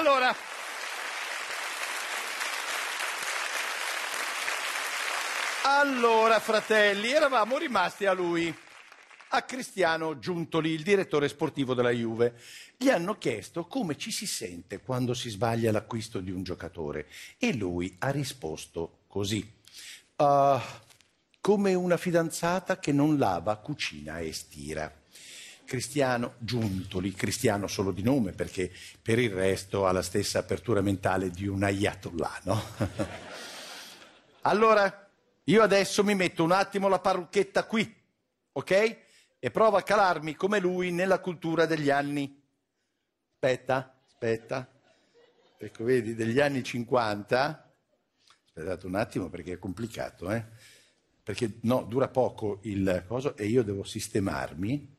Allora, allora fratelli, eravamo rimasti a lui, a Cristiano Giuntoli, il direttore sportivo della Juve. Gli hanno chiesto come ci si sente quando si sbaglia l'acquisto di un giocatore e lui ha risposto così. "Ah, come una fidanzata che non lava, cucina e stira. Cristiano Giuntoli, cristiano solo di nome perché per il resto ha la stessa apertura mentale di un ayatollah, no? allora, io adesso mi metto un attimo la parrucchetta qui, ok? E provo a calarmi come lui nella cultura degli anni. Aspetta, aspetta. Ecco, vedi, degli anni 50. Aspettate un attimo perché è complicato, eh? Perché no, dura poco il coso e io devo sistemarmi.